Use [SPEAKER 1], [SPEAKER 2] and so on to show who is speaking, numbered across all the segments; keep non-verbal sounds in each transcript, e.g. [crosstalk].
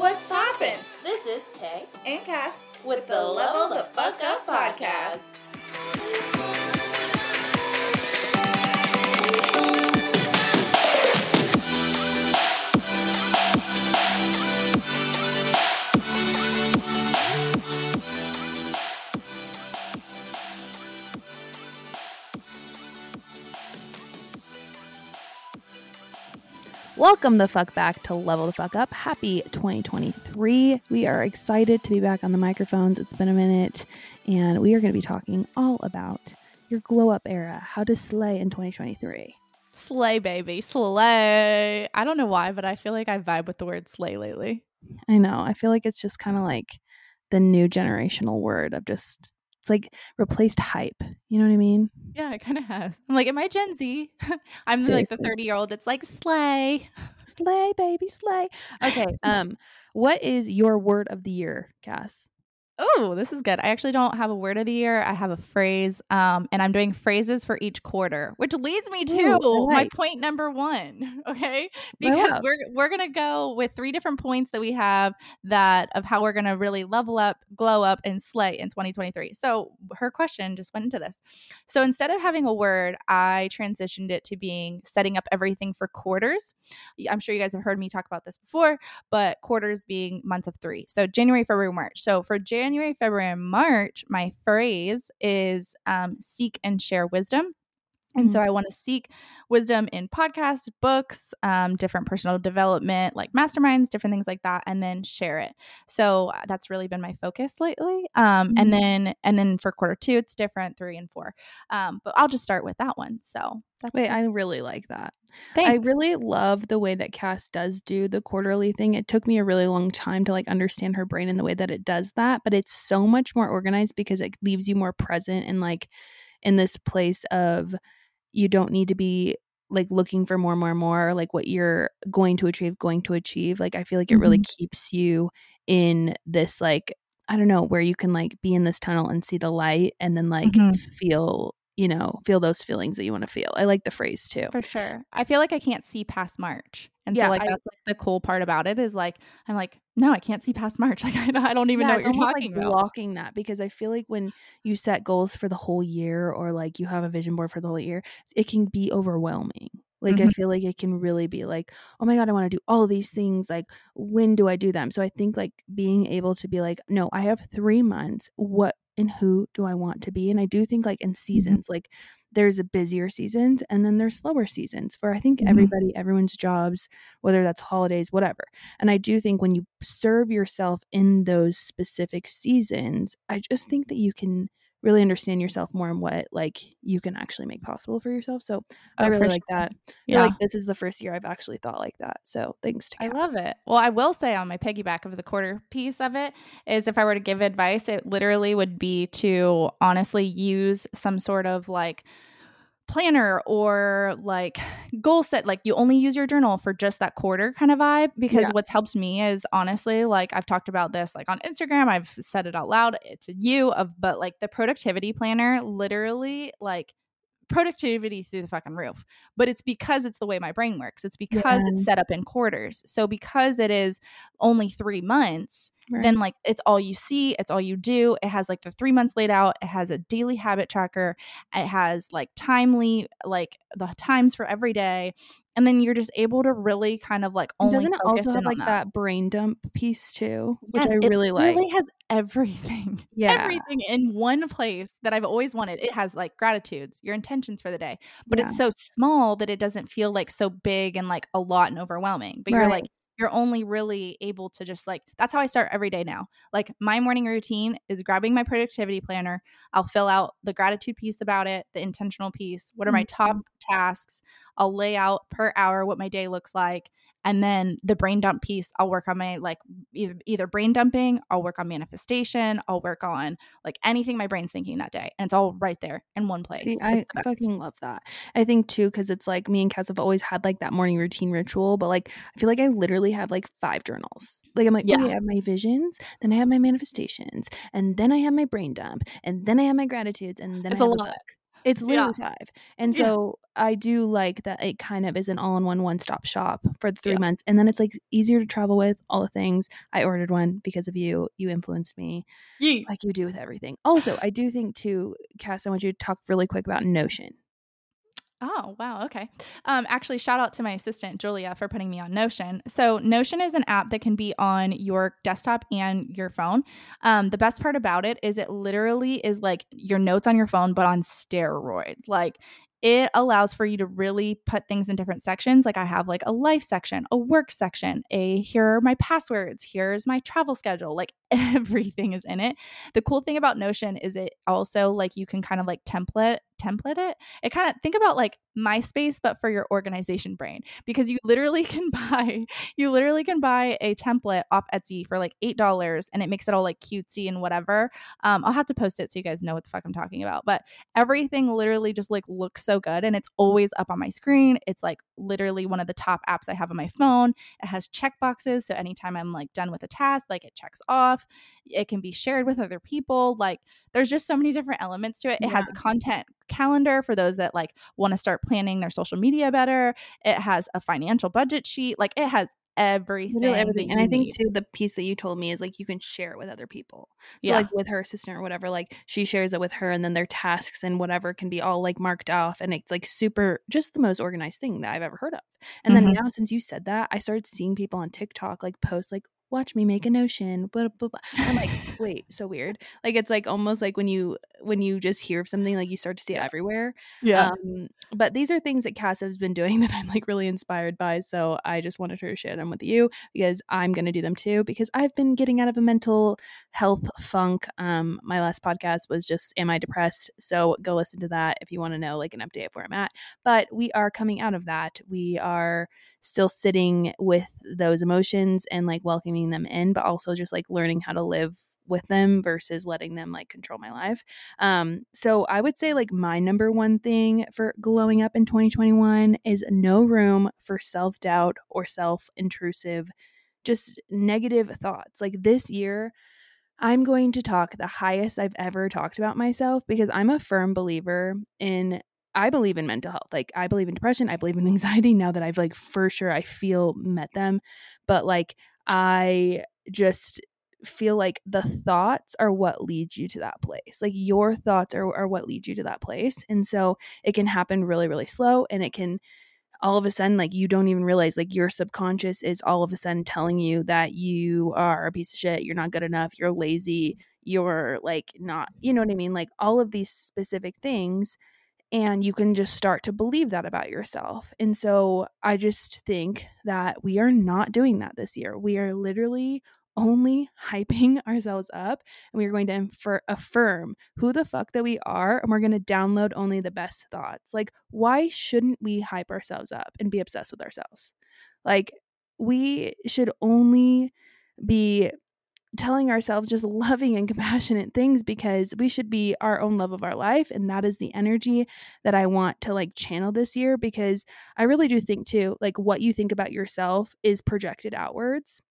[SPEAKER 1] What's poppin'?
[SPEAKER 2] This is Tay
[SPEAKER 1] And Cass
[SPEAKER 2] with the Level the Fuck Up podcast.
[SPEAKER 3] Welcome the fuck back to Level the Fuck Up. Happy 2023. We are excited to be back on the microphones. It's been a minute, and we are going to be talking all about your glow up era, how to slay in 2023.
[SPEAKER 4] Slay, baby. Slay. I don't know why, but I feel like I vibe with the word slay lately.
[SPEAKER 3] I know. I feel like it's just kind of like the new generational word of just, it's like replaced hype. You know what I mean?
[SPEAKER 4] Yeah, it kind of has. I'm like, am I Gen Z? [laughs] I'm the, like the 30 year old that's like, slay.
[SPEAKER 3] Slay, baby, slay. Okay. [laughs] Um, what is your word of the year, Cass?
[SPEAKER 4] Oh, this is good. I actually don't have a word of the year. I have a phrase, um, and I'm doing phrases for each quarter, which leads me to
[SPEAKER 3] Ooh, I
[SPEAKER 4] my point number one. [laughs] Okay, because we're we're gonna go with three different points that we have that of how we're gonna really level up, glow up, and slay in 2023. So her question just went into this. So instead of having a word, I transitioned it to being setting up everything for quarters. I'm sure you guys have heard me talk about this before, but quarters being months of three. So January, February, March. So for January, February, and March, my phrase is um, seek and share wisdom. And so I want to seek wisdom in podcasts, books, um, different personal development, like masterminds, different things like that, and then share it. So uh, that's really been my focus lately. Um,
[SPEAKER 3] Mhm.
[SPEAKER 4] And then, and then for quarter two, it's different, three and four. Um, but I'll just start with that one. So that's
[SPEAKER 3] Wait,
[SPEAKER 4] it.
[SPEAKER 3] I really like that.
[SPEAKER 4] Thanks.
[SPEAKER 3] I really love the way that Cass does do the quarterly thing. It took me a really long time to like understand her brain in the way that it does that, but it's so much more organized because it leaves you more present and like in this place of you don't need to be like looking for more, more, more, like what you're going to achieve, going to achieve. Like I feel like it really keeps you in this like I don't know where you can like be in this tunnel and see the light and then like
[SPEAKER 4] Mhm.
[SPEAKER 3] feel you know feel those feelings that you want to feel. I like the phrase too.
[SPEAKER 4] For sure. I feel like I can't see past March. And
[SPEAKER 3] Yeah,
[SPEAKER 4] so like
[SPEAKER 3] I-
[SPEAKER 4] that's like the cool part about it is like I'm like, no, I can't see past March. [laughs] Like I don't, I don't even know what you're talking
[SPEAKER 3] like
[SPEAKER 4] about.
[SPEAKER 3] blocking that because I feel like when you set goals for the whole year or like you have a vision board for the whole year, it can be overwhelming. Like I
[SPEAKER 4] Mhm.
[SPEAKER 3] feel like it can really be like, oh my god, I want to do all these things. Like when do I do them? So I think like being able to be like, no, I have three months. What and who do I want to be? And I do think like in seasons, like there's a busier seasons and then there's slower seasons for I think
[SPEAKER 4] Mhm.
[SPEAKER 3] everybody, everyone's jobs, whether that's holidays, whatever. And I do think when you serve yourself in those specific seasons, I just think that you can really understand yourself more and what like you can actually make possible for yourself. So I
[SPEAKER 4] Oh,
[SPEAKER 3] really like
[SPEAKER 4] sure.
[SPEAKER 3] that. I
[SPEAKER 4] Yeah.
[SPEAKER 3] like this is the first year I've actually thought like that. So thanks to
[SPEAKER 4] I love it. Well, I will say on my piggyback of the quarter piece of it is if I were to give advice, it literally would be to honestly use some sort of like planner or like goal set like you only use your journal for just that quarter kind of vibe because
[SPEAKER 3] Yeah.
[SPEAKER 4] what's helped me is honestly like I've talked about this like on Instagram I've said it out loud eh, to you of but like the productivity planner literally like productivity through the fucking roof. But it's because it's the way my brain works. It's because it's set up in quarters. So because it is only 3 months,
[SPEAKER 3] Right.
[SPEAKER 4] then like it's all you see, it's all you do. It has like the 3 months laid out. It has a daily habit tracker. It has like timely like the times for every day. And then you're just able to really kind of like only
[SPEAKER 3] doesn't it
[SPEAKER 4] focus
[SPEAKER 3] also have like that. brain dump piece too, which
[SPEAKER 4] Yes,
[SPEAKER 3] I really like.
[SPEAKER 4] literally has everything. [laughs]
[SPEAKER 3] Yeah.
[SPEAKER 4] Everything in one place that I've always wanted. It has like gratitudes, your intentions for the day, but
[SPEAKER 3] Yeah.
[SPEAKER 4] it's so small that it doesn't feel like so big and like a lot and overwhelming. But you're like, you're only really able to just like, that's how I start every day now. Like, my morning routine is grabbing my productivity planner. I'll fill out the gratitude piece about it, the intentional piece. What are my mm-hmm. top tasks? I'll lay out per hour what my day looks like. And then the brain dump piece, I'll work on my like either, either brain dumping, I'll work on manifestation, I'll work on like anything my brain's thinking that day. And it's all right there in one place.
[SPEAKER 3] See, I fucking love that. I think too, because it's like me and Cass have always had like that morning routine ritual, but like I feel like I literally have like five journals. Like I'm like,
[SPEAKER 4] Yeah.
[SPEAKER 3] okay, I have my visions, then I have my manifestations, and then I have my brain dump, and then I have my gratitudes, and then
[SPEAKER 4] It's
[SPEAKER 3] I
[SPEAKER 4] a
[SPEAKER 3] have
[SPEAKER 4] lot.
[SPEAKER 3] book. It's
[SPEAKER 4] Yeah.
[SPEAKER 3] five. And
[SPEAKER 4] Yeah.
[SPEAKER 3] so I do like that it kind of is an all in one one stop shop for the three
[SPEAKER 4] Yeah.
[SPEAKER 3] months. And then it's like easier to travel with all the things. I ordered one because of you. You influenced me
[SPEAKER 4] Yeet.
[SPEAKER 3] like you do with everything. Also, I do think too, Cass, I want you to talk really quick about Notion.
[SPEAKER 4] Oh, wow. Okay. Um, actually, shout out to my assistant, Julia, for putting me on Notion. So, Notion is an app that can be on your desktop and your phone. Um, the best part about it is it literally is like your notes on your phone, but on steroids. Like, it allows for you to really put things in different sections. Like, I have like a life section, a work section, a here are my passwords, here's my travel schedule. Like, [laughs] everything is in it. The cool thing about Notion is it also like you can kind of like template template it it kind of think about like MySpace, but for your organization brain, because you literally [laughs] can buy you literally can buy a template off Etsy for like eight dollars, and it makes it all like cutesy and whatever. Um, I'll have to post it so you guys know what the fuck I'm talking about. But everything literally just like looks so good, and it's always up on my screen. It's like literally one of the top apps I have on my phone. It has check boxes, so anytime I'm like done with a task, like it checks off. It can be shared with other people. Like there's just so many different elements to it. It has a content calendar for those that like want to start planning their social media better. It has a financial budget sheet. Like it has everything.
[SPEAKER 3] Everything. And I think
[SPEAKER 4] need.
[SPEAKER 3] too the piece that you told me is like you can share it with other people. So
[SPEAKER 4] Yeah.
[SPEAKER 3] like with her assistant or whatever, like she shares it with her and then their tasks and whatever can be all like marked off and it's like super just the most organized thing that I've ever heard of. And then
[SPEAKER 4] Mhm.
[SPEAKER 3] now since you said that, I started seeing people on TikTok like post like watch me make a notion blah, blah, blah. I'm like [laughs] wait so weird like it's like almost like when you when you just hear of something like you start to see it everywhere
[SPEAKER 4] yeah.
[SPEAKER 3] um, but these are things that Cass has been doing [laughs] that I'm like really inspired by. So I just wanted her to share them with you because I'm going to do them too because I've been getting out of a mental health funk. Um, my last podcast was just Am I Depressed? So go listen to that if you want to know like an update of where I'm at. But we are coming out of that. We are still sitting with those emotions and like welcoming them in, but also just like learning how to live with them versus letting them like control my life. Um, so I would say like my number one thing for glowing up in 2021 is no room for self doubt or self intrusive, just negative thoughts. Like this year, I'm going to talk the highest I've ever talked about myself because I'm a firm believer in I believe in mental health. Like I believe in depression, I believe in [laughs] anxiety now that I've like for sure I feel met them, but like I just feel like the thoughts are what leads you to that place. Like your thoughts are, are what leads you to that place. And so it can happen really, really slow and it can all of a sudden like you don't even realize like your subconscious is all of a sudden telling you that you are a piece of shit, you're not good enough, you're lazy, you're like not, you know what I mean? Like all of these specific things and you can just start to believe that about yourself. And so I just think that we are not doing that this year. We are literally only hyping [laughs] ourselves up and we are going to infer- affirm who the fuck that we are and we're going to download only the best thoughts. Like why shouldn't we hype ourselves up and be obsessed with ourselves? Like we should only be telling ourselves just loving and [laughs] compassionate things because we should be our own love of our life and that is the energy that I want to like channel this year because I really do think too like what you think about yourself is projected outwards.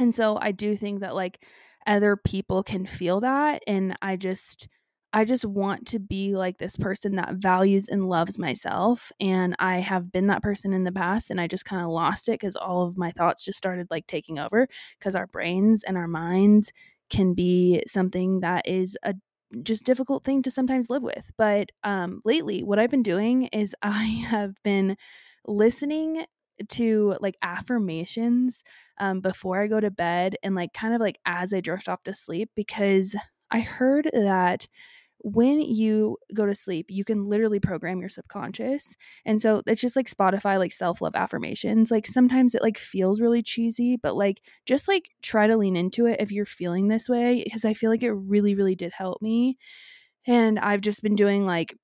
[SPEAKER 3] And so I do think that like other people can feel that and I just I just want to be like this person that values and loves myself. And I have been that person in the past and I just kind of lost it because all of my thoughts just started like taking over because our brains and our minds can be something that is a just difficult thing to sometimes live with. But um lately what I've been doing is [laughs] I have been listening to like affirmations um before I go to bed and like kind of like as I drift off to sleep because I heard that when you go to sleep, you can literally program your subconscious. And so it's just like Spotify, like self love affirmations. Like sometimes it like feels really cheesy, but like just like try to lean into it if you're feeling this way, because I feel like it really, really did help me. And I've just been doing like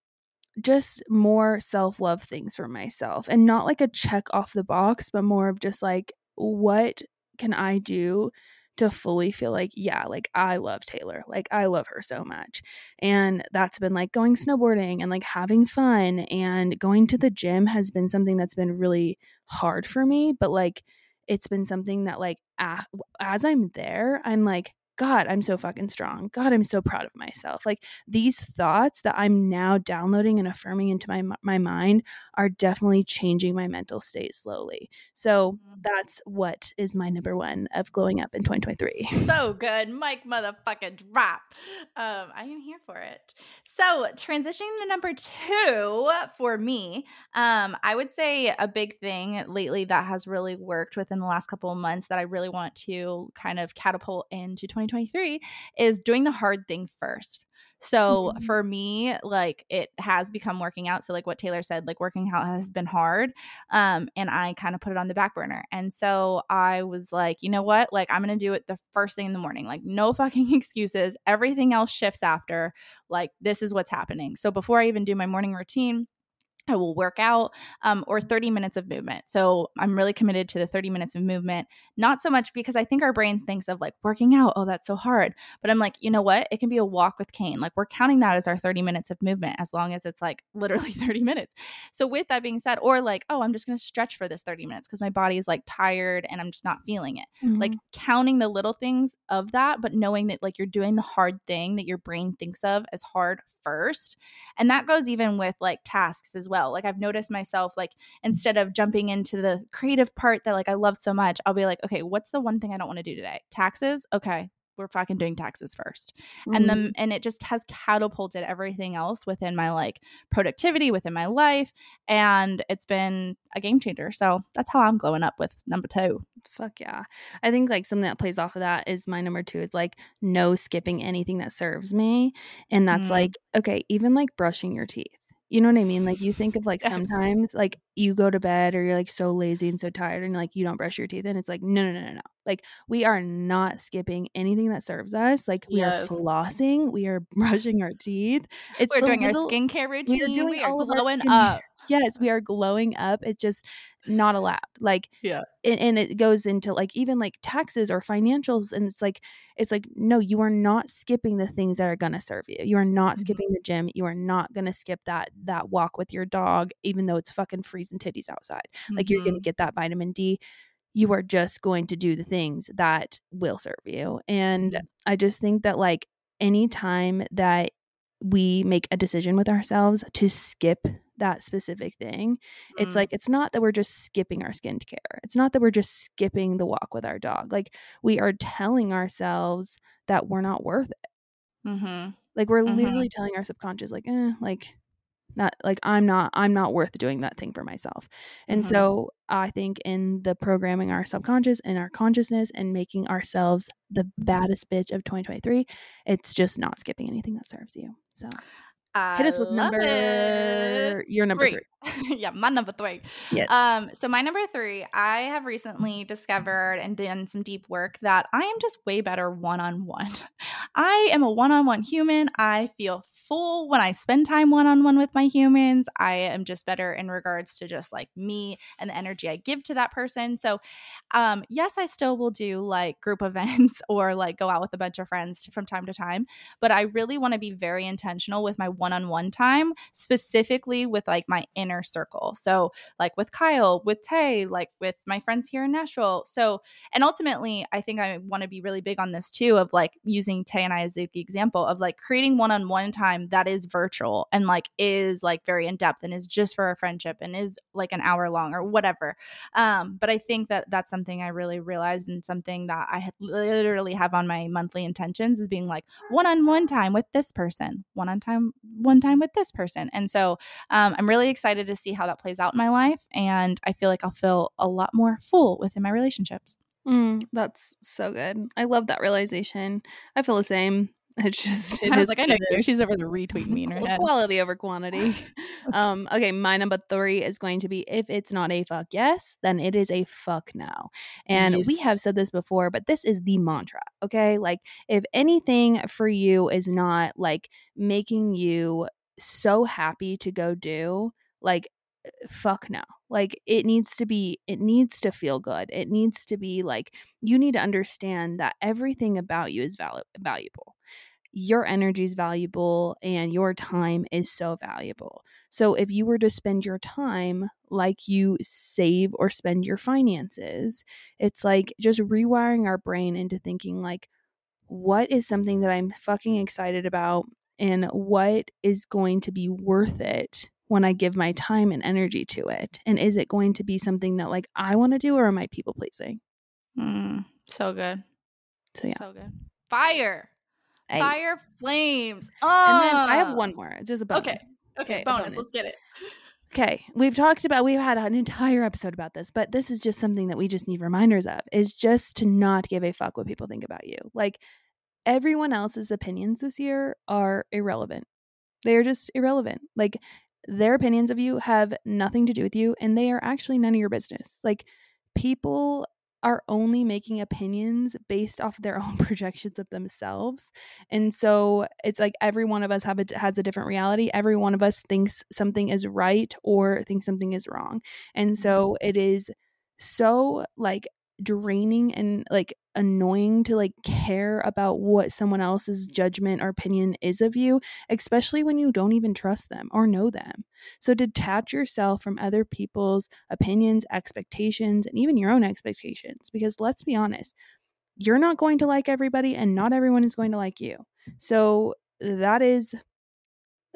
[SPEAKER 3] just more self love things for myself and not like a check off the box, but more of just like, what can I do to fully feel like, yeah, like I love Taylor. Like I love her so much. And that's been like going snowboarding and like having fun and going to the gym has been something that's been really hard for me, but like it's been something that like as I'm there, I'm like God, I'm so fucking strong. God, I'm so proud of myself. Like these thoughts that I'm now downloading and affirming into my my mind are definitely changing my mental state slowly. So
[SPEAKER 4] Mhm.
[SPEAKER 3] that's what is my number one of glowing up in 2023.
[SPEAKER 4] so good. Mike motherfucking drop. Um, I am here for it. So transitioning to number two for me, um, I would say a big thing lately that has really worked within the last couple of months that I really want to kind of catapult into 2023 is doing the hard thing first. So
[SPEAKER 3] Mhm.
[SPEAKER 4] for me, like it has become working out. So like what Taylor said, like working out has been hard. Um, and I kind of put it on the back burner. And so I was like, you know what? Like I'm gonna do it the first thing in the morning. Like no [laughs] fucking excuses. Everything else shifts after. Like this is what's happening. So before I even do my morning routine, I will work out um, or 30 minutes of movement. So I'm really committed to the 30 minutes of movement, not so much because I think our brain thinks of like working out, oh, that's so hard. But I'm like, you know what? It can be a walk with cane. Like we're counting that as our 30 minutes of movement as long as it's like literally [laughs] 30 minutes. So with that being said, or like, oh, I'm just going to stretch for this 30 minutes because my body is like tired and I'm just not feeling it. Like
[SPEAKER 3] Mhm.
[SPEAKER 4] counting the little things of that, but knowing that like you're doing the hard thing that your brain thinks of as hard first. And that goes even with like tasks as well. Like I've noticed myself like instead of jumping into the creative part that like I love so much, I'll be like, okay, what's the one thing I don't want to do today? Taxes? Okay. We're fucking doing taxes first. And
[SPEAKER 3] Mhm.
[SPEAKER 4] then and it just has catapulted everything else within my like productivity, within my life. And it's been a game changer. So that's how I'm glowing up with number two.
[SPEAKER 3] Fuck yeah. I think like something that plays off of that is my number two is like no skipping anything that serves me. And that's
[SPEAKER 4] Mm.
[SPEAKER 3] like, okay, even like brushing your teeth. You know what I mean? Like you think of like sometimes like you go to bed or you're like so lazy and so tired and like you don't brush your teeth and it's like no no no no no. Like we are not skipping anything that serves us. Like we
[SPEAKER 4] Yes.
[SPEAKER 3] are flossing, we are [laughs] brushing our teeth. It's
[SPEAKER 4] We're doing
[SPEAKER 3] little-
[SPEAKER 4] our skincare routine.
[SPEAKER 3] we are doing
[SPEAKER 4] we are
[SPEAKER 3] all of our
[SPEAKER 4] glowing up. [laughs]
[SPEAKER 3] Yes, we are glowing up. It's just not allowed. Like
[SPEAKER 4] Yeah.
[SPEAKER 3] and, and it goes into like even like taxes or financials and it's like it's like no you are not skipping the things that are going to serve you you are not
[SPEAKER 4] Mhm.
[SPEAKER 3] skipping the gym you are not going to skip that that walk with your dog even though it's fucking freezing titties outside like you're going to
[SPEAKER 4] Mhm.
[SPEAKER 3] get that vitamin d you are just going to do the things that will serve you and
[SPEAKER 4] Mhm.
[SPEAKER 3] i just think that like anytime that we make a decision with ourselves to skip that specific thing it's
[SPEAKER 4] Mm.
[SPEAKER 3] like it's not that we're just skipping our skincare it's not that we're just skipping the walk with our dog like we are telling ourselves that we're not worth it
[SPEAKER 4] Mm-hmm.
[SPEAKER 3] like we're
[SPEAKER 4] Mhm.
[SPEAKER 3] literally telling our subconscious like eh like not like i'm not i'm not worth doing that thing for myself and
[SPEAKER 4] Mhm.
[SPEAKER 3] so i think in the programming our subconscious and our consciousness and making ourselves the baddest bitch of 2023 it's just not skipping anything that serves you so
[SPEAKER 4] I
[SPEAKER 3] hit us with number
[SPEAKER 4] it.
[SPEAKER 3] your number
[SPEAKER 4] Three.
[SPEAKER 3] three, [laughs]
[SPEAKER 4] yeah, my number three.
[SPEAKER 3] Yes.
[SPEAKER 4] Um, so my number three, I have recently discovered and done some deep work that I am just way better one on one. I am a one on one human. I feel full when I spend time one on one with my humans. I am just better in regards to just like me and the energy I give to that person. So, um, yes, I still will do like group [laughs] events or like go out with a bunch of friends from time to time, but I really want to be very intentional with my one on one time, specifically with like my inner circle. So, like with Kyle, with Tay, like with my friends here in Nashville. So, and ultimately, I think I want to be really big on this too of like using Tay and I as the example of like creating one on one time that is virtual and like is like very in depth and is just for a friendship and is like an hour long or whatever. Um, but I think that that's something I really realized and something that I literally have on my monthly intentions is being like one on one time with this person, one on time, one time with this person. And so um, I'm really excited to see how that plays out in my life. And I feel like I'll feel a lot more full within my relationships.
[SPEAKER 3] Mm, that's so good. I love that realization. I feel the same. [laughs] It's just it
[SPEAKER 4] I was like, I know you. She's over there retweeting me in her head.
[SPEAKER 3] quality over quantity. [laughs] um, okay, my number three is going to be if it's not a fuck yes, then it is a fuck no. And we have said this before, but this is the mantra. Okay, like if anything for you is not like making you so happy to go do, like fuck no like it needs to be it needs to feel good it needs to be like you need to understand that everything about you is val- valuable your energy is valuable and your time is so valuable so if you were to spend your time like you save or spend your finances it's like just rewiring our brain into thinking like what is something that I'm fucking excited about and what is going to be worth it when I give my time and energy to it? And is it going to be something that like I want to do or am I people pleasing?
[SPEAKER 4] Mm, so good.
[SPEAKER 3] So yeah.
[SPEAKER 4] So good. Fire.
[SPEAKER 3] Hey.
[SPEAKER 4] Fire flames. Oh.
[SPEAKER 3] And then I have
[SPEAKER 4] Ah.
[SPEAKER 3] one more. It's just a bonus.
[SPEAKER 4] Okay. Okay,
[SPEAKER 3] Okay,
[SPEAKER 4] bonus.
[SPEAKER 3] bonus.
[SPEAKER 4] Let's get it.
[SPEAKER 3] Okay, we've talked about we've had an entire episode about this, but this is just something that we just need reminders of is just to not give a fuck what people think about you. Like everyone else's opinions this year are irrelevant. They are just irrelevant. Like their opinions of you have nothing to do with you and they are actually none of your business. Like people are only making opinions based off their [laughs] own projections of themselves. And so it's like every one of us have a, has a different reality. Every one of us thinks something is right or thinks something is wrong. And mm-hmm. so it is so like draining and like annoying to like care about what someone else's judgment or opinion is of you, especially when you don't even trust them or know them. So detach yourself from other people's opinions, expectations, and even your own expectations because let's be honest, you're not going to like everybody and not everyone is going to like you. So that is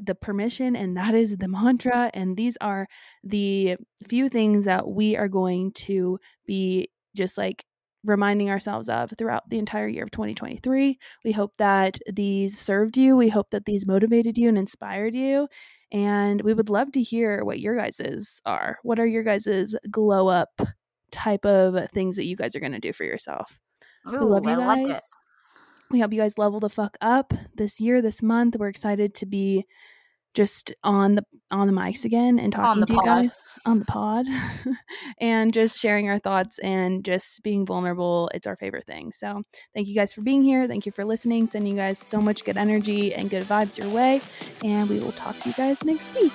[SPEAKER 3] the permission and that is the mantra and these are the few things that we are going to be just like reminding ourselves of throughout the entire year of 2023. We hope that these served you. We hope that these motivated you and inspired you. And we would love to hear what your guys's are. What are your guys's glow up type of things that you guys are going to do for yourself? we love you guys. We hope you guys level the fuck up this year, this month. We're excited to be just on the on the mics again and talking to you guys on the pod [laughs] and just sharing our thoughts and just being vulnerable. It's our favorite thing. So thank you guys for being here. Thank you for listening. Sending you guys so much good energy and good vibes your way. And we will talk to you guys next week.